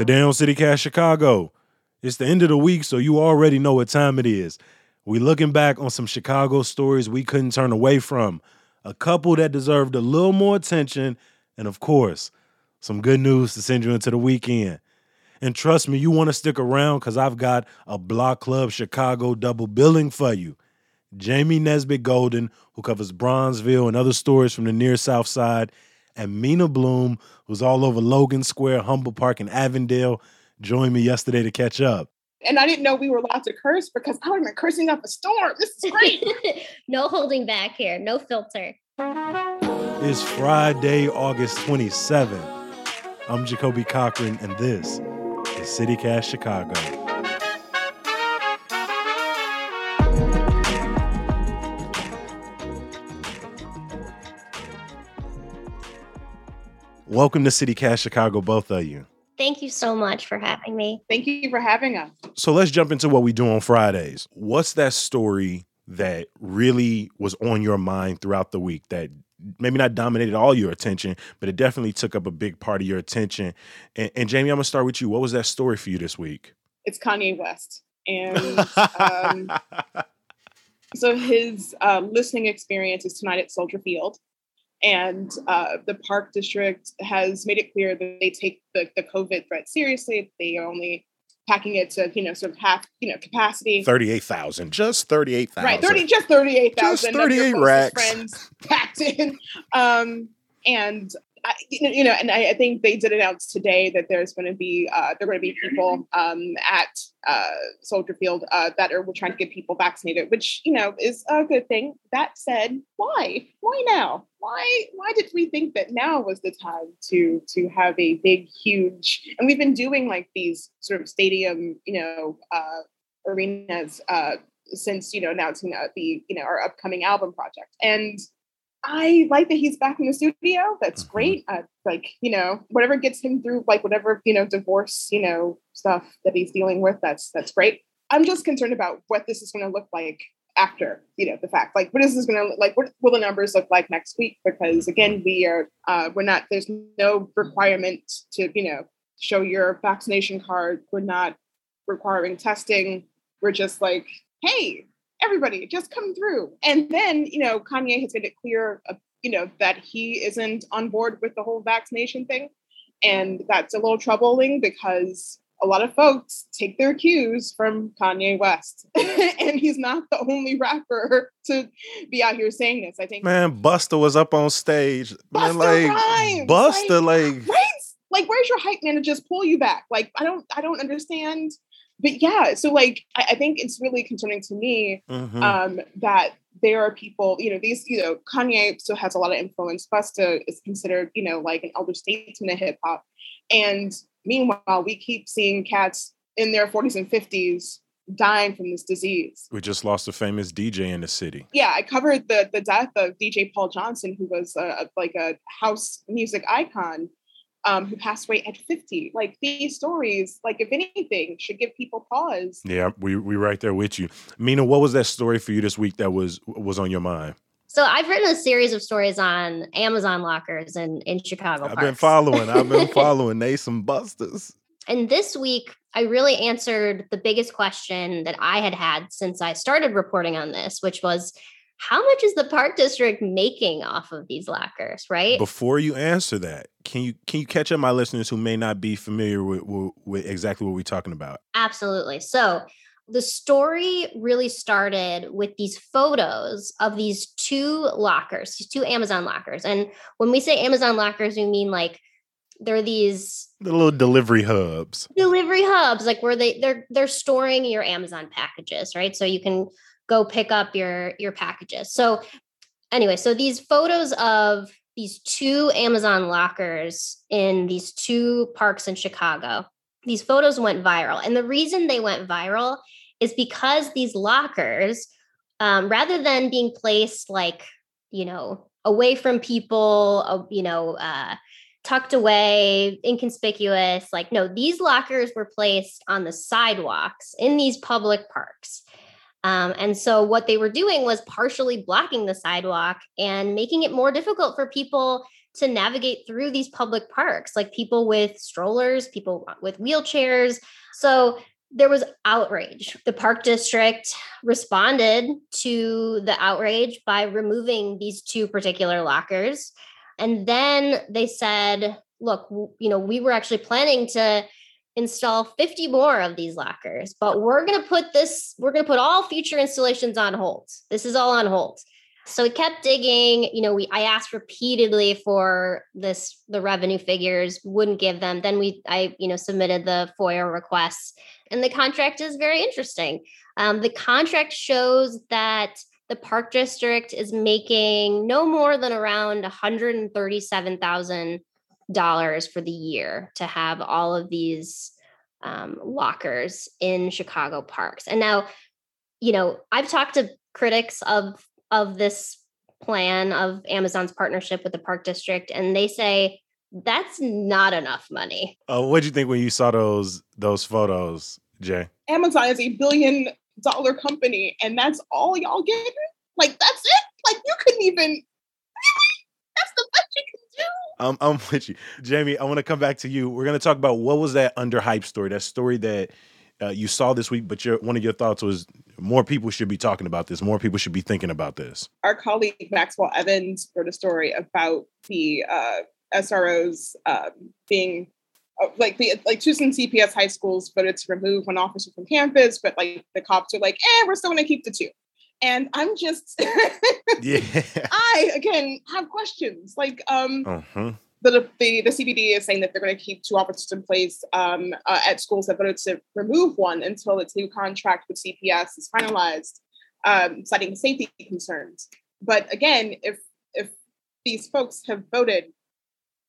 Today on CityCast Chicago, it's the end of the week, so you already know what time it is. We looking back on some Chicago stories we couldn't turn away from, a couple that deserved a little more attention, and of course, some good news to send you into the weekend. And trust me, you want to stick around because I've got a Block Club Chicago double billing for you. Jamie Nesbitt Golden, who covers Bronzeville and other stories from the near South Side, and Mina Bloom, who's all over Logan Square, Humboldt Park, and Avondale, joined me yesterday to catch up. And I didn't know we were allowed to curse because I would have been cursing up a storm. This is great. no holding back here, no filter. It's Friday, August 27th. I'm Jacoby Cochran, and this is CityCast Chicago. Welcome to CityCast Chicago, both of you. Thank you so much for having me. Thank you for having us. So let's jump into what we do on Fridays. What's that story that really was on your mind throughout the week that maybe not dominated all your attention, but it definitely took up a big part of your attention? And, and Jamie, I'm gonna start with you. What was that story for you this week? It's Kanye West. And um, so his uh, listening experience is tonight at Soldier Field. And uh, the park district has made it clear that they take the, the COVID threat seriously. They are only packing it to, you know, sort of half, you know, capacity. 38,000, just 38,000. Right, 30, just 38,000. Just 38 racks. Friends packed in. Um, and I, you know, and I, I, think they did announce today that there's going to be uh, there are going to be people um, at uh, Soldier Field uh, that are trying to get people vaccinated, which you know is a good thing. That said, why? Why now? Why? Why did we think that now was the time to to have a big, huge? And we've been doing like these sort of stadium, you know, uh, arenas uh, since you know announcing uh, the you know our upcoming album project and I like that he's back in the studio. That's mm-hmm. great. Uh, like, you know, whatever gets him through, like whatever, you know, divorce, you know, stuff that he's dealing with, that's that's great. I'm just concerned about what this is going to look like after, you know, the fact. Like, what is this going to look like? What will the numbers look like next week? Because again, we are, uh, we're not. There's no requirement to, you know, show your vaccination card. We're not requiring testing. We're just like, hey, everybody just come through. And then, you know, Kanye has made it clear, uh, you know, that he isn't on board with the whole vaccination thing. And that's a little troubling because a lot of folks take their cues from Kanye West. and he's not the only rapper to be out here saying this. I think Man, Busta was up on stage. Busta man, like Rhymes. Busta, like, like right? Like, where's your hype man to just pull you back? Like, I don't I don't understand but yeah, so like I, I, think it's really concerning to me mm-hmm. um, that there are people, you know, these, you know, Kanye still has a lot of influence. Busta is considered, you know, like an elder statesman of hip hop. And meanwhile, we keep seeing cats in their 40s and 50s dying from this disease. We just lost a famous DJ in the city. Yeah, I covered the the death of DJ Paul Johnson, who was a, like a house music icon um, who passed away at 50. Like these stories, like if anything, should give people pause. Yeah, we we right there with you. Mina, what was that story for you this week that was was on your mind? So I've written a series of stories on Amazon lockers in, in Chicago. I've parks. been following. I've been following. they some busters. And this week, I really answered the biggest question that I had had since I started reporting on this, which was how much is the park district making off of these lockers right? Before you answer that can you can you catch up my listeners who may not be familiar with, with, with exactly what we're talking about? Absolutely. So the story really started with these photos of these two lockers these two amazon lockers and when we say amazon lockers we mean like they're these the little delivery hubs. Delivery hubs like where they they're they're storing your amazon packages right? So you can go pick up your your packages. So anyway, so these photos of these two Amazon lockers in these two parks in Chicago. These photos went viral. And the reason they went viral is because these lockers, um, rather than being placed like, you know, away from people, uh, you know, uh, tucked away, inconspicuous, like, no, these lockers were placed on the sidewalks in these public parks. Um, and so what they were doing was partially blocking the sidewalk and making it more difficult for people to navigate through these public parks, like people with strollers, people with wheelchairs. So there was outrage. The park district responded to the outrage by removing these two particular lockers. And then they said, look, you know, we were actually planning to install 50 more of these lockers, but we're going to put this, we're going to put all future installations on hold. This is all on hold. So we kept digging, you know, we I asked repeatedly for this the revenue figures, wouldn't give them. Then we I, you know, submitted the FOIA requests and the contract is very interesting. Um, the contract shows that the park district is making no more than around $137,000 for the year to have all of these um, lockers in Chicago parks. And now, you know, I've talked to critics of of this plan of Amazon's partnership with the park district, and they say that's not enough money. Uh, what did you think when you saw those those photos, Jay? Amazon is a billion dollar company, and that's all y'all getting? Like that's it? Like you couldn't even really? That's the best you can do. I'm, I'm with you, Jamie. I want to come back to you. We're to talk about what was that underhype story, that story that uh, you saw this week, but your one of your thoughts was more people should be talking about this. More people should be thinking about this. Our colleague Maxwell Evans wrote a story about the uh, SROs um, being uh, like the like Tucson CPS high schools voted to remove one officer from campus, but like the cops are like, eh, we're still to keep the two. And I'm just, yeah. I again have questions like, um, uh-huh the, the, the CPD is saying that they're going to keep two officers in place um, uh, at schools that voted to remove one until its new contract with CPS is finalized, um, citing safety concerns. But again, if if these folks have voted,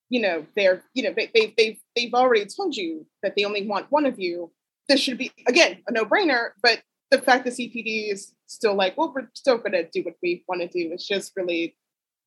you know, they're you know they, they they've they've already told you that they only want one of you. This should be again a no brainer. But the fact that CPD is still like, well, we're still going to do what we want to do is just really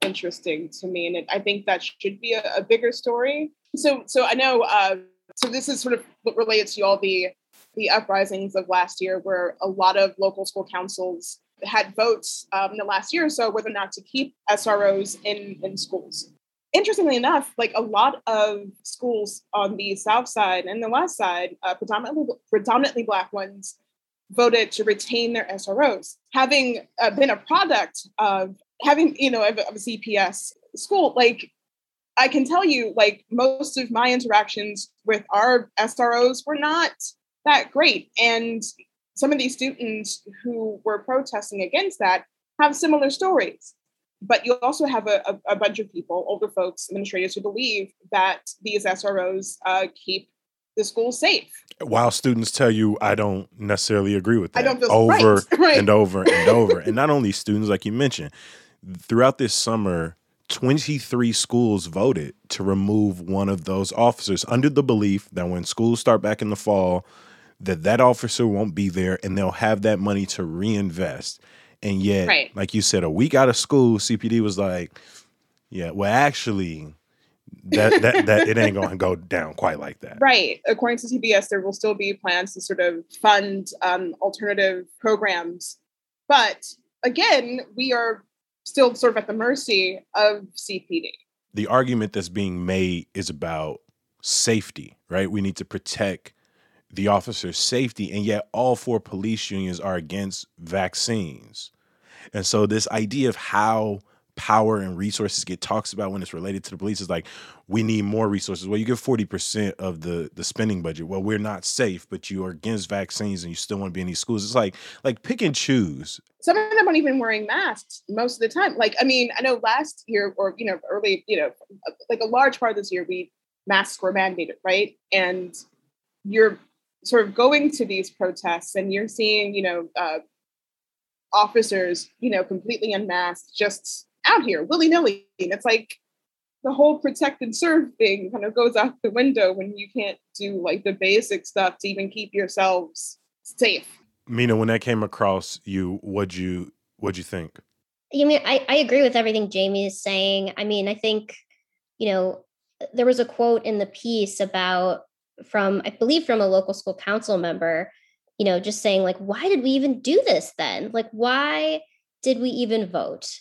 interesting to me, and it, I think that should be a, a, bigger story. So, so I know. Uh, so this is sort of what relates to all the the uprisings of last year, where a lot of local school councils had votes um, in the last year or so whether or not to keep SROs in in schools. Interestingly enough, like a lot of schools on the south side and the west side, uh, predominantly predominantly black ones, voted to retain their SROs, having uh, been a product of having you know of, of a CPS school, like I can tell you, like most of my interactions with our SROs were not that great, and some of these students who were protesting against that have similar stories. But you also have a, a, a bunch of people, older folks, administrators, who believe that these SROs uh, keep the school safe. While students tell you, I don't necessarily agree with that. I don't feel over right, right. and over and over. and not only students, like you mentioned, throughout this summer, 23 schools voted to remove one of those officers under the belief that when schools start back in the fall, that that officer won't be there and they'll have that money to reinvest. And yet, right. like you said, a week out of school, CPD was like, yeah, well, actually, that that that it ain't going to go down quite like that. Right. According to CPS, there will still be plans to sort of fund um, alternative programs, but again, we are still sort of at the mercy of CPD. The argument that's being made is about safety, right? We need to protect the officer's safety, and yet all four police unions are against vaccines. And so, this idea of how power and resources get talks about when it's related to the police is like we need more resources. Well you get 40% of the the spending budget. Well we're not safe but you are against vaccines and you still want to be in these schools. It's like like pick and choose. Some of them aren't even wearing masks most of the time. Like i mean i know last year or you know early you know like a large part of this year we masks were mandated right? And you're sort of going to these protests and you're seeing you know uh, officers you know completely unmasked just out here willy nilly. And it's like the whole protect and serve thing kind of goes out the window when you can't do like the basic stuff to even keep yourselves safe. Mina, when that came across you, what'd you what'd you think? I mean, I, I agree with everything Jamie is saying. I mean, I think, you know, there was a quote in the piece about from, I believe from a local school council member, you know, just saying, like, why did we even do this then? Like, why did we even vote?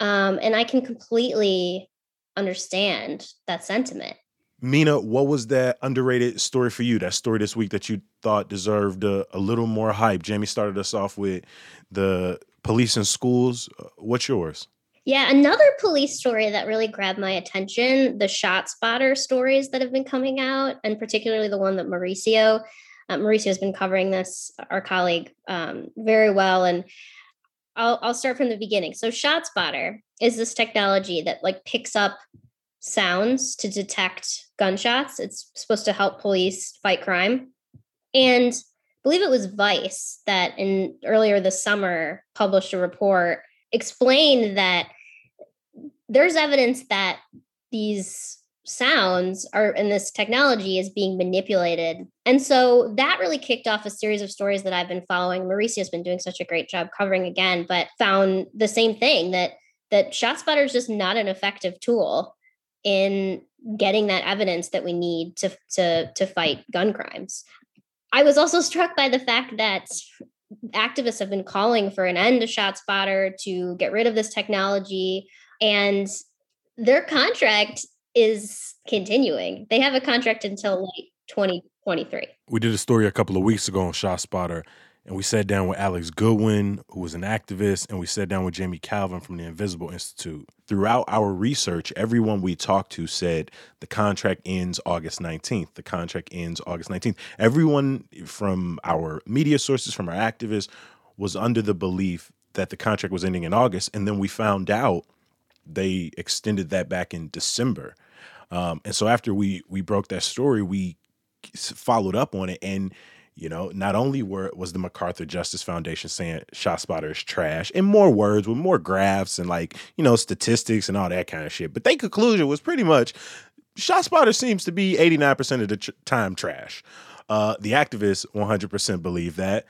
Um, and I can completely understand that sentiment. Mina, what was that underrated story for you? That story this week that you thought deserved a, a little more hype? Jamie started us off with the police in schools. Uh, what's yours? Yeah, another police story that really grabbed my attention the ShotSpotter stories that have been coming out, and particularly the one that Mauricio. Uh, Mauricio has been covering this, our colleague, um, very well. And I'll, I'll start from the beginning. So, ShotSpotter is this technology that like picks up sounds to detect gunshots. It's supposed to help police fight crime. And I believe it was Vice that in earlier this summer published a report explained that there's evidence that these sounds are and this technology is being manipulated. And so that really kicked off a series of stories that I've been following. Mauricio's been doing such a great job covering again, but found the same thing that that ShotSpotter is just not an effective tool in getting that evidence that we need to to to fight gun crimes. I was also struck by the fact that activists have been calling for an end to ShotSpotter to get rid of this technology and their contract is continuing. They have a contract until late 2023. We did a story a couple of weeks ago on ShotSpotter, and we sat down with Alex Goodwin, who was an activist, and we sat down with Jamie Kalven from the Invisible Institute. Throughout our research, everyone we talked to said the contract ends August 19th. The contract ends August 19th. Everyone from our media sources, from our activists, was under the belief that the contract was ending in August. And then we found out they extended that back in December. Um, and so after we we broke that story, we followed up on it, and you know, not only were was the MacArthur Justice Foundation saying ShotSpotter is trash, in more words with more graphs and like you know statistics and all that kind of shit, but their conclusion was pretty much ShotSpotter seems to be eighty nine percent of the tr- time trash. Uh, the activists one hundred percent believe that,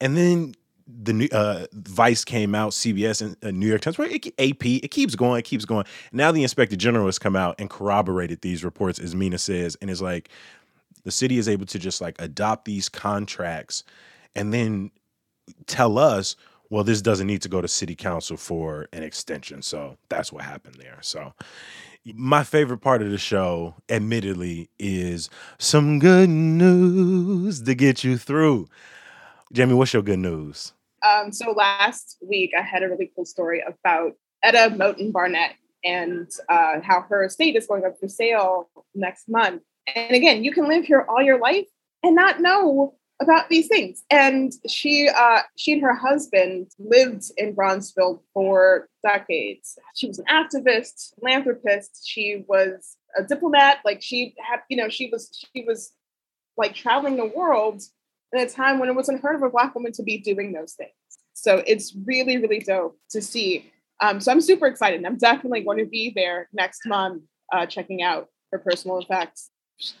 and then the new uh, Vice came out, CBS and uh, New York Times, right? AP, it keeps going, it keeps going. Now the Inspector General has come out and corroborated these reports, as Mina says, and is like, the city is able to just like adopt these contracts and then tell us, well, this doesn't need to go to city council for an extension. So that's what happened there. So my favorite part of the show, admittedly, is some good news to get you through. Jamie, what's your good news? Um, so last week, I had a really cool story about Etta Moten Barnett and uh, how her estate is going up for sale next month. And again, you can live here all your life and not know about these things. And she, uh, she and her husband lived in Bronzeville for decades. She was an activist, philanthropist. She was a diplomat. Like she had, you know, she was, she was like traveling the world in a time when it wasn't unheard of a black woman to be doing those things. So it's really, really dope to see. Um, so I'm super excited. I'm definitely going to be there next month, uh, checking out her personal effects.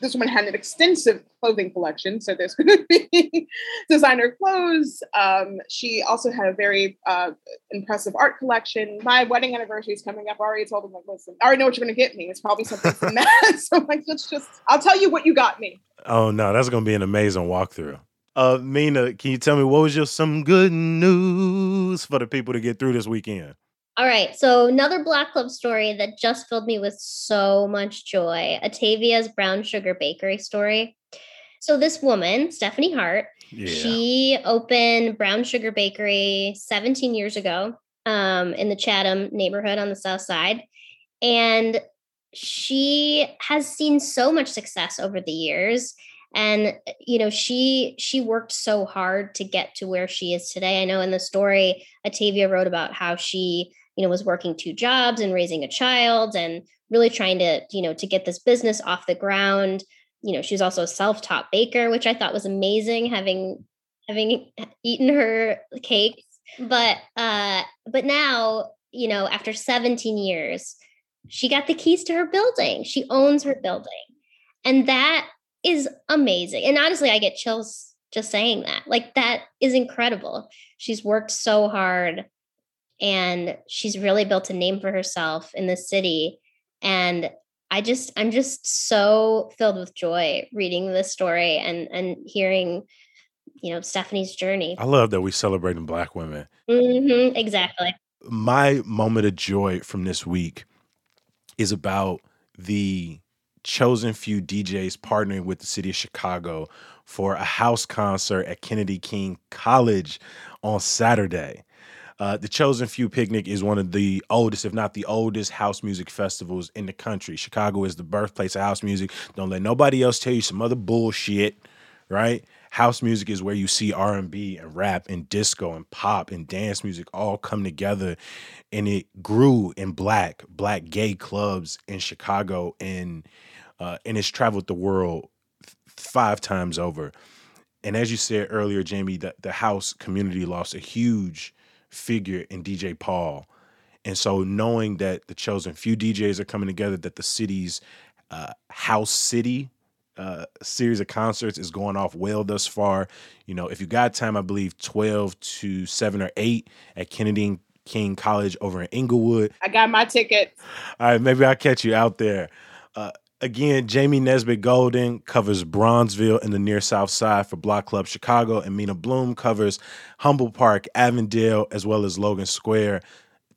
This woman had an extensive clothing collection, so there's going to be designer clothes. Um, she also had a very uh, impressive art collection. My wedding anniversary is coming up. I already told them, like, listen, I already know what you're going to get me. It's probably something from that. so, like, let's just, I'll tell you what you got me. Oh, no, that's going to be an amazing walkthrough. Uh, Mina, can you tell me what was your some good news for the people to get through this weekend? All right. So another Block Club story that just filled me with so much joy. Atavia's Brown Sugar Bakery story. So this woman, Stephanie Hart, yeah. she opened Brown Sugar Bakery 17 years ago um, in the Chatham neighborhood on the south side. And she has seen so much success over the years and you know she she worked so hard to get to where she is today. I know in the story atavia wrote about how she you know was working two jobs and raising a child and really trying to you know to get this business off the ground. You know she's also a self-taught baker which i thought was amazing having having eaten her cakes. But uh but now you know after 17 years she got the keys to her building. She owns her building. And that is amazing. And honestly, I get chills just saying that. Like, that is incredible. She's worked so hard and she's really built a name for herself in the city. And I just, I'm just so filled with joy reading this story and and hearing, you know, Stephanie's journey. I love that we celebrating Black women. Mm-hmm, exactly. My moment of joy from this week is about the chosen few DJs partnering with the city of Chicago for a house concert at Kennedy King College on Saturday. Uh, the Chosen Few Picnic is one of the oldest, if not the oldest, house music festivals in the country. Chicago is the birthplace of house music. Don't let nobody else tell you some other bullshit, right? House music is where you see R&B and rap and disco and pop and dance music all come together, and it grew in black, black gay clubs in Chicago, and uh, and it's traveled the world five times over. And as you said earlier, Jamie, the, the house community lost a huge figure in DJ Paul. And so knowing that the chosen few DJs are coming together, that the city's uh, house city uh, series of concerts is going off well thus far. You know, if you got time, I believe 12 to 7 or 8 at Kennedy King College over in Englewood. I got my ticket. All right, maybe I'll catch you out there. Uh, Again, Jamie Nesbitt Golden covers Bronzeville and the near south side for Block Club Chicago, and Mina Bloom covers Humboldt Park, Avondale, as well as Logan Square.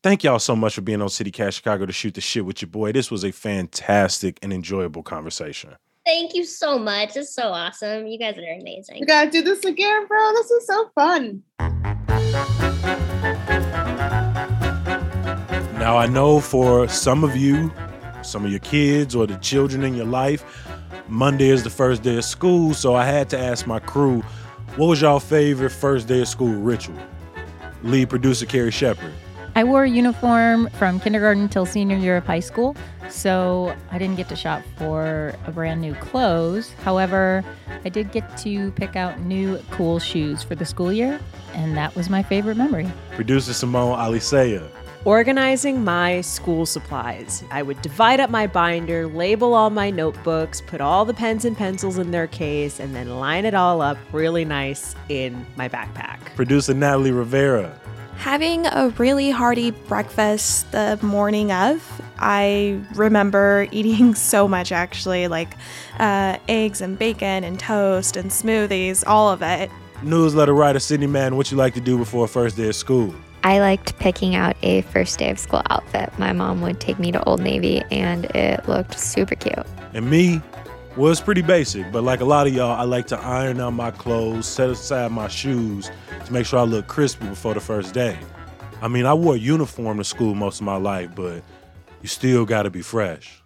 Thank y'all so much for being on CityCast Chicago to shoot the shit with your boy. This was a fantastic and enjoyable conversation. Thank you so much. It's so awesome. You guys are amazing. We gotta do this again, bro. This is so fun. Now, I know for some of you, some of your kids or the children in your life. Monday is the first day of school, so I had to ask my crew, what was y'all favorite first day of school ritual? Lead producer Carrie Shepard. I wore a uniform from kindergarten till senior year of high school, so I didn't get to shop for a brand new clothes. However, I did get to pick out new cool shoes for the school year, and that was my favorite memory. Producer Simone Alicea organizing my school supplies. I would divide up my binder, label all my notebooks, put all the pens and pencils in their case, and then line it all up really nice in my backpack. Producer Natalie Rivera. Having a really hearty breakfast the morning of, I remember eating so much actually, like uh, eggs and bacon and toast and smoothies, all of it. Newsletter writer Sydney Man, what you like to do before first day of school? I liked picking out a first day of school outfit. My mom would take me to Old Navy and it looked super cute. And me, well, it's pretty basic, but like a lot of y'all, I like to iron out my clothes, set aside my shoes to make sure I look crispy before the first day. I mean, I wore a uniform to school most of my life, but you still gotta be fresh.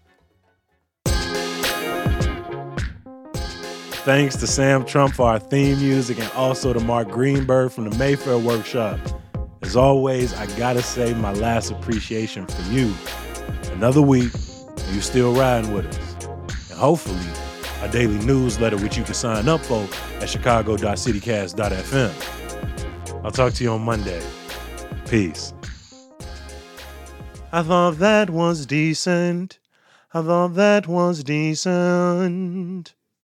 Thanks to Sam Trump for our theme music and also to Mark Greenberg from the Mayfair Workshop. As always, I gotta say my last appreciation for you. Another week, and you still riding with us. And hopefully, a daily newsletter which you can sign up for at chicago.citycast.fm. I'll talk to you on Monday. Peace. I thought that was decent. I thought that was decent.